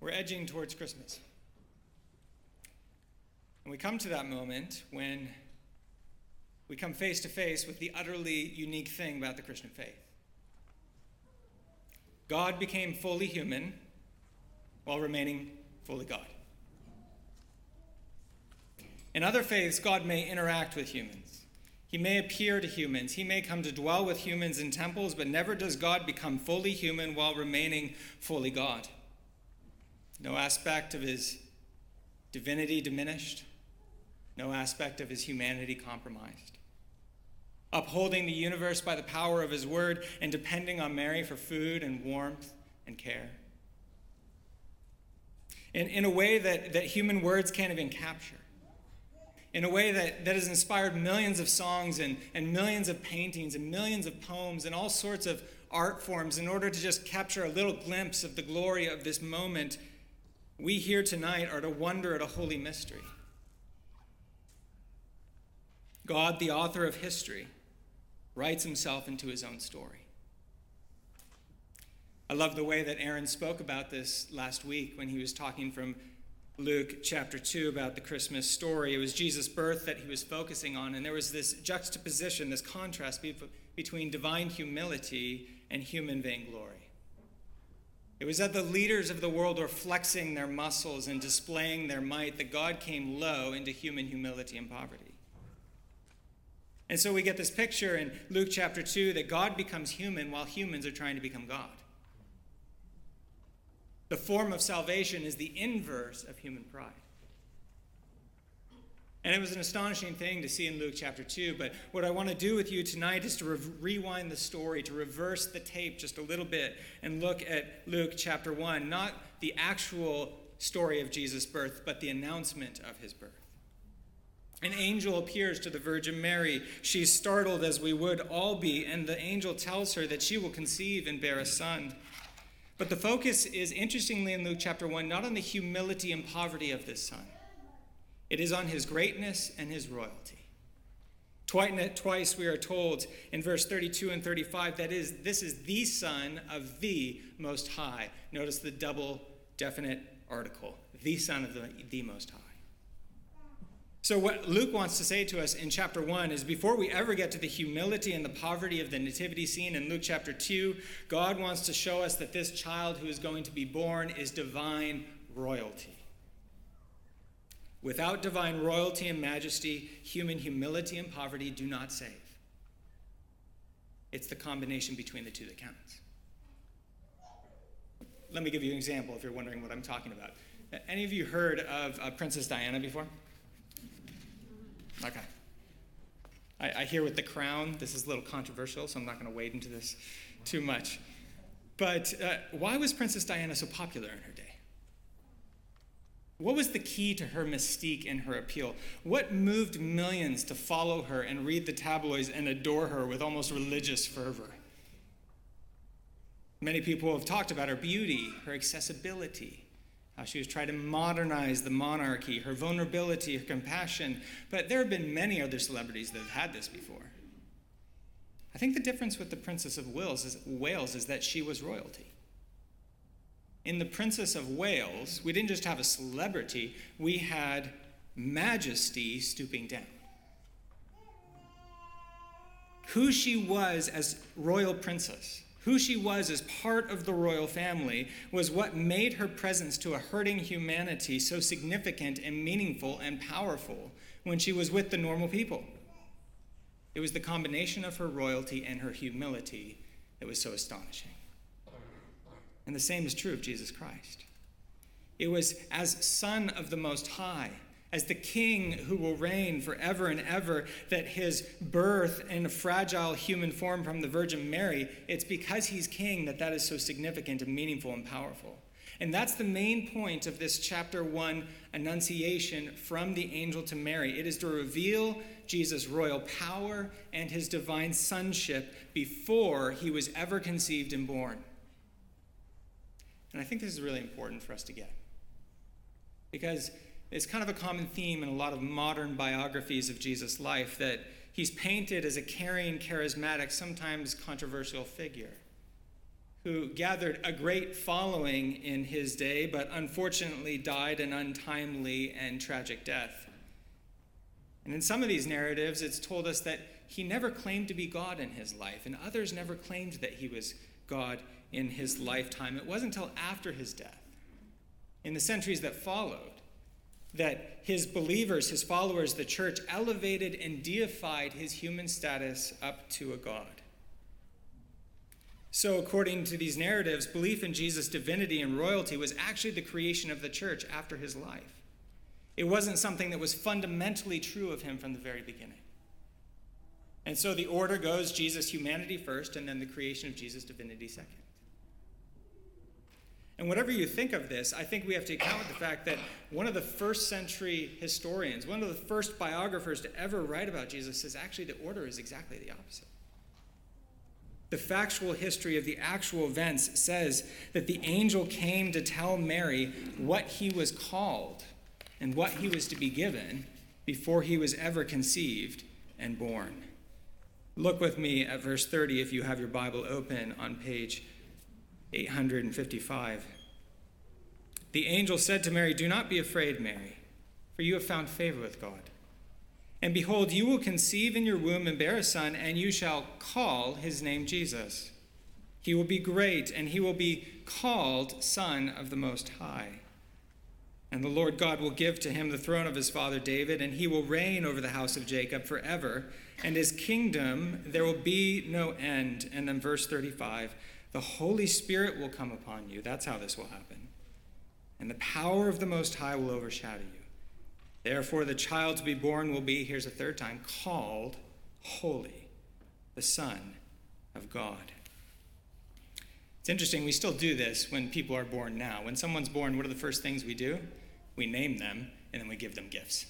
We're edging towards Christmas. And we come to that moment when we come face to face with the utterly unique thing about the Christian faith. God became fully human while remaining fully God. In other faiths, God may interact with humans. He may appear to humans. He may come to dwell with humans in temples, but never does God become fully human while remaining fully God. No aspect of his divinity diminished, no aspect of his humanity compromised. Upholding the universe by the power of his word and depending on Mary for food and warmth and care. In, in a way that, that human words can't even capture. In a way that, that has inspired millions of songs and, and millions of paintings and millions of poems and all sorts of art forms in order to just capture a little glimpse of the glory of this moment we here tonight are to wonder at a holy mystery. God, the author of history, writes himself into his own story. I love the way that Aaron spoke about this last week when he was talking from Luke chapter 2 about the Christmas story. It was Jesus' birth that he was focusing on, and there was this juxtaposition, this contrast between divine humility and human vainglory. It was that the leaders of the world were flexing their muscles and displaying their might that God came low into human humility and poverty. And so we get this picture in Luke chapter 2 that God becomes human while humans are trying to become God. The form of salvation is the inverse of human pride. And it was an astonishing thing to see in Luke chapter 2. But what I want to do with you tonight is to re- rewind the story, to reverse the tape just a little bit, and look at Luke chapter 1. Not the actual story of Jesus' birth, but the announcement of his birth. An angel appears to the Virgin Mary. She's startled, as we would all be, and the angel tells her that she will conceive and bear a son. But the focus is, interestingly, in Luke chapter 1, not on the humility and poverty of this son it is on his greatness and his royalty. Twice we are told in verse 32 and 35 that is, this is the Son of the Most High. Notice the double definite article the Son of the, the Most High. So, what Luke wants to say to us in chapter 1 is before we ever get to the humility and the poverty of the nativity scene in Luke chapter 2, God wants to show us that this child who is going to be born is divine royalty. Without divine royalty and majesty, human humility and poverty do not save. It's the combination between the two that counts. Let me give you an example if you're wondering what I'm talking about. Any of you heard of uh, Princess Diana before? Okay. I, I hear with the crown, this is a little controversial, so I'm not going to wade into this too much. But uh, why was Princess Diana so popular in her day? What was the key to her mystique and her appeal? What moved millions to follow her and read the tabloids and adore her with almost religious fervor? Many people have talked about her beauty, her accessibility, how she was trying to modernize the monarchy, her vulnerability, her compassion. But there have been many other celebrities that have had this before. I think the difference with the Princess of Wales is, Wales is that she was royalty in the Princess of Wales, we didn't just have a celebrity, we had majesty stooping down. Who she was as royal princess, who she was as part of the royal family, was what made her presence to a hurting humanity so significant and meaningful and powerful when she was with the normal people. It was the combination of her royalty and her humility that was so astonishing. And the same is true of Jesus Christ. It was as Son of the Most High, as the King who will reign forever and ever, that his birth in a fragile human form from the Virgin Mary, it's because he's King that that is so significant and meaningful and powerful. And that's the main point of this chapter 1 annunciation from the angel to Mary. It is to reveal Jesus' royal power and his divine sonship before he was ever conceived and born. And I think this is really important for us to get. Because it's kind of a common theme in a lot of modern biographies of Jesus' life that he's painted as a caring, charismatic, sometimes controversial figure who gathered a great following in his day, but unfortunately died an untimely and tragic death. And in some of these narratives, it's told us that he never claimed to be God in his life, and others never claimed that he was God in his lifetime. It wasn't until after his death, in the centuries that followed, that his believers, his followers, the church, elevated and deified his human status up to a God. So, according to these narratives, belief in Jesus' divinity and royalty was actually the creation of the church after his life. It wasn't something that was fundamentally true of him from the very beginning. And so the order goes Jesus' humanity first, and then the creation of Jesus' divinity second. And whatever you think of this, I think we have to account the fact that one of the first century historians, one of the first biographers to ever write about Jesus, says actually the order is exactly the opposite. The factual history of the actual events says that the angel came to tell Mary what he was called and what he was to be given before he was ever conceived and born. Look with me at verse 30 if you have your Bible open on page 855. The angel said to Mary, Do not be afraid, Mary, for you have found favor with God. And behold, you will conceive in your womb and bear a son, and you shall call his name Jesus. He will be great, and he will be called Son of the Most High. And the Lord God will give to him the throne of his father David, and he will reign over the house of Jacob forever, and his kingdom there will be no end. And then verse 35 the Holy Spirit will come upon you. That's how this will happen. And the power of the Most High will overshadow you. Therefore, the child to be born will be, here's a third time, called Holy, the Son of God. It's interesting, we still do this when people are born now. When someone's born, what are the first things we do? We name them, and then we give them gifts.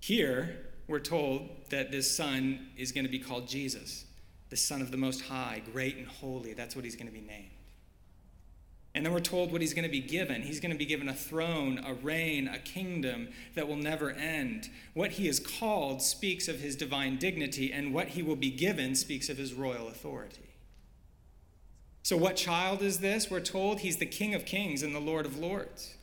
Here, we're told that this son is going to be called Jesus, the Son of the Most High, great and holy. That's what he's going to be named. And then we're told what he's going to be given. He's going to be given a throne, a reign, a kingdom that will never end. What he is called speaks of his divine dignity, and what he will be given speaks of his royal authority. So, what child is this? We're told he's the King of Kings and the Lord of Lords.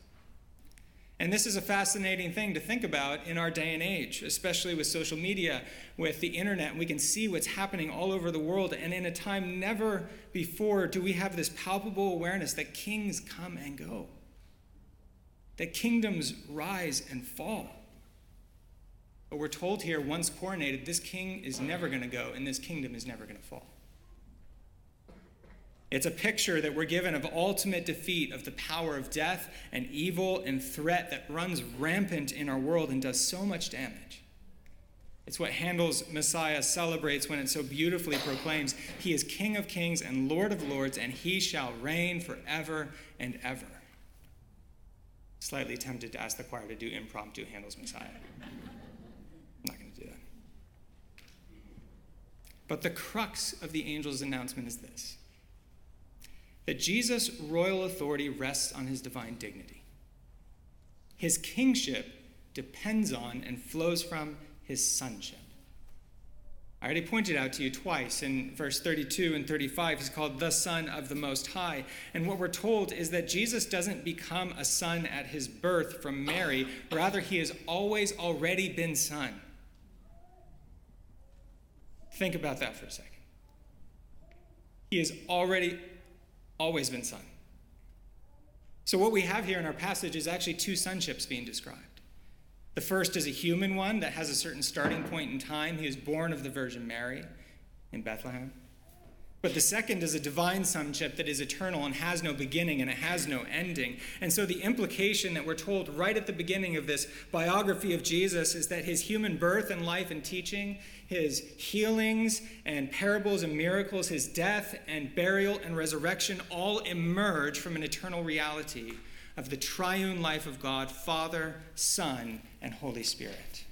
And this is a fascinating thing to think about in our day and age, especially with social media, with the internet. We can see what's happening all over the world. And in a time never before do we have this palpable awareness that kings come and go, that kingdoms rise and fall. But we're told here, once coronated, this king is never going to go and this kingdom is never going to fall. It's a picture that we're given of ultimate defeat of the power of death and evil and threat that runs rampant in our world and does so much damage. It's what Handel's Messiah celebrates when it so beautifully proclaims, He is King of kings and Lord of lords, and He shall reign forever and ever. Slightly tempted to ask the choir to do impromptu Handel's Messiah. I'm not going to do that. But the crux of the angel's announcement is this that Jesus' royal authority rests on his divine dignity. His kingship depends on and flows from his sonship. I already pointed out to you twice in verse 32 and 35, he's called the Son of the Most High. And what we're told is that Jesus doesn't become a son at his birth from Mary, rather, he has always already been son. Think about that for a second. He has already always been son. So, what we have here in our passage is actually two sonships being described. The first is a human one that has a certain starting point in time. He was born of the Virgin Mary in Bethlehem. But the second is a divine sonship that is eternal and has no beginning and it has no ending. And so the implication that we're told right at the beginning of this biography of Jesus is that his human birth and life and teaching, his healings and parables and miracles, his death and burial and resurrection all emerge from an eternal reality of the triune life of God, Father, Son, and Holy Spirit.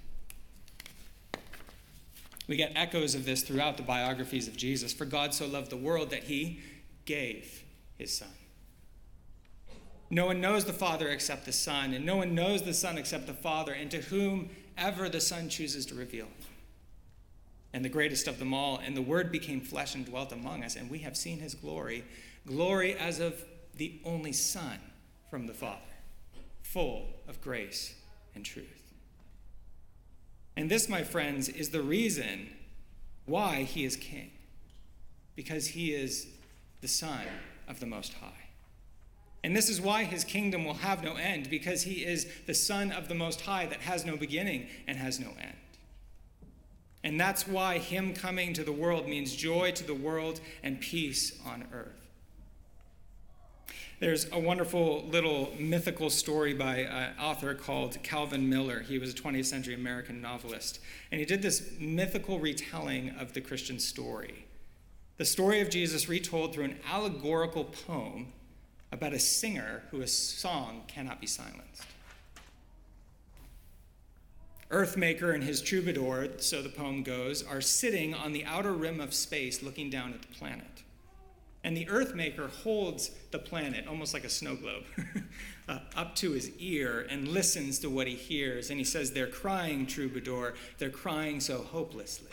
We get echoes of this throughout the biographies of Jesus. For God so loved the world that he gave his Son. No one knows the Father except the Son, and no one knows the Son except the Father, and to whomever the Son chooses to reveal. and the greatest of them all. And the Word became flesh and dwelt among us, and we have seen his glory glory as of the only Son from the Father, full of grace and truth. And this, my friends, is the reason why he is king, because he is the Son of the Most High. And this is why his kingdom will have no end, because he is the Son of the Most High that has no beginning and has no end. And that's why him coming to the world means joy to the world and peace on earth. There's a wonderful little mythical story by an author called Calvin Miller. He was a 20th century American novelist. And he did this mythical retelling of the Christian story. The story of Jesus retold through an allegorical poem about a singer whose song cannot be silenced. Earthmaker and his troubadour, so the poem goes, are sitting on the outer rim of space looking down at the planet. And the Earthmaker holds the planet, almost like a snow globe, uh, up to his ear and listens to what he hears. And he says, They're crying, troubadour. They're crying so hopelessly.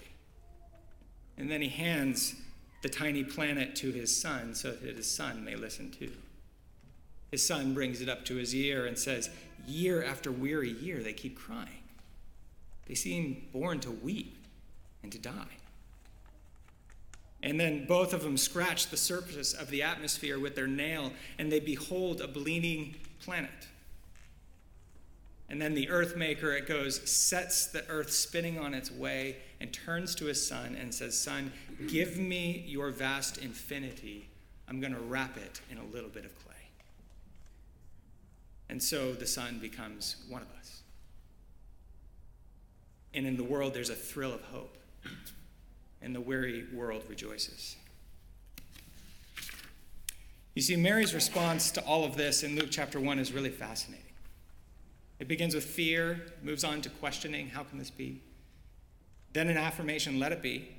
And then he hands the tiny planet to his son so that his son may listen too. His son brings it up to his ear and says, Year after weary year, they keep crying. They seem born to weep and to die. And then both of them scratch the surface of the atmosphere with their nail, and they behold a bleeding planet. And then the earth maker, it goes, sets the earth spinning on its way and turns to his son and says, Son, give me your vast infinity. I'm going to wrap it in a little bit of clay. And so the son becomes one of us. And in the world, there's a thrill of hope and the weary world rejoices. You see, Mary's response to all of this in Luke chapter 1 is really fascinating. It begins with fear, moves on to questioning how can this be? Then an affirmation, let it be.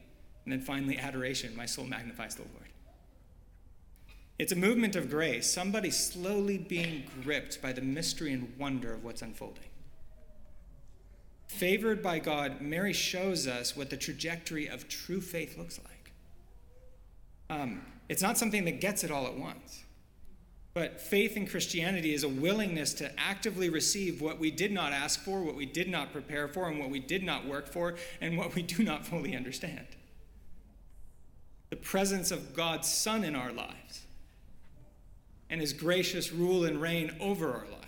And then finally, adoration, my soul magnifies the Lord. It's a movement of grace, somebody slowly being gripped by the mystery and wonder of what's unfolding. Favored by God, Mary shows us what the trajectory of true faith looks like. Um, it's not something that gets it all at once. But faith in Christianity is a willingness to actively receive what we did not ask for, what we did not prepare for, and what we did not work for, and what we do not fully understand. The presence of God's Son in our lives and his gracious rule and reign over our lives.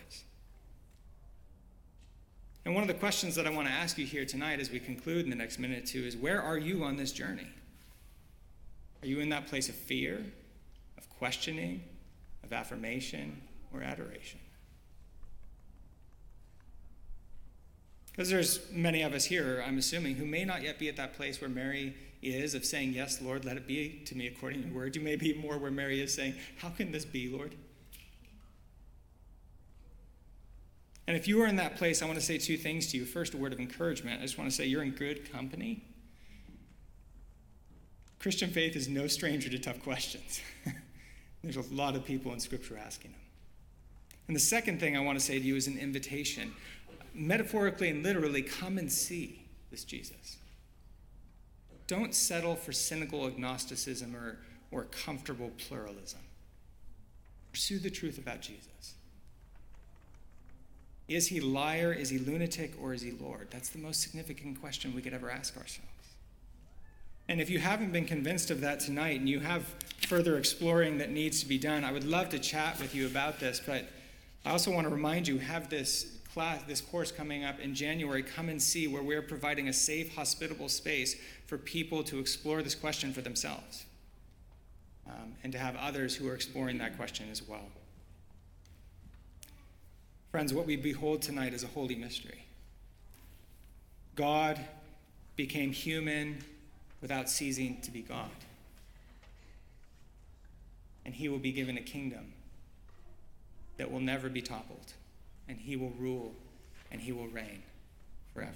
And one of the questions that I want to ask you here tonight as we conclude in the next minute or two is where are you on this journey? Are you in that place of fear, of questioning, of affirmation, or adoration? Because there's many of us here, I'm assuming, who may not yet be at that place where Mary is of saying, Yes, Lord, let it be to me according to your word. You may be more where Mary is saying, How can this be, Lord? And if you are in that place, I want to say two things to you. First, a word of encouragement. I just want to say you're in good company. Christian faith is no stranger to tough questions. There's a lot of people in Scripture asking them. And the second thing I want to say to you is an invitation. Metaphorically and literally, come and see this Jesus. Don't settle for cynical agnosticism or, or comfortable pluralism. Pursue the truth about Jesus. Is he liar? Is he lunatic? Or is he Lord? That's the most significant question we could ever ask ourselves. And if you haven't been convinced of that tonight and you have further exploring that needs to be done, I would love to chat with you about this. But I also want to remind you have this class, this course coming up in January. Come and see where we're providing a safe, hospitable space for people to explore this question for themselves um, and to have others who are exploring that question as well. Friends, what we behold tonight is a holy mystery. God became human without ceasing to be God. And he will be given a kingdom that will never be toppled. And he will rule and he will reign forever.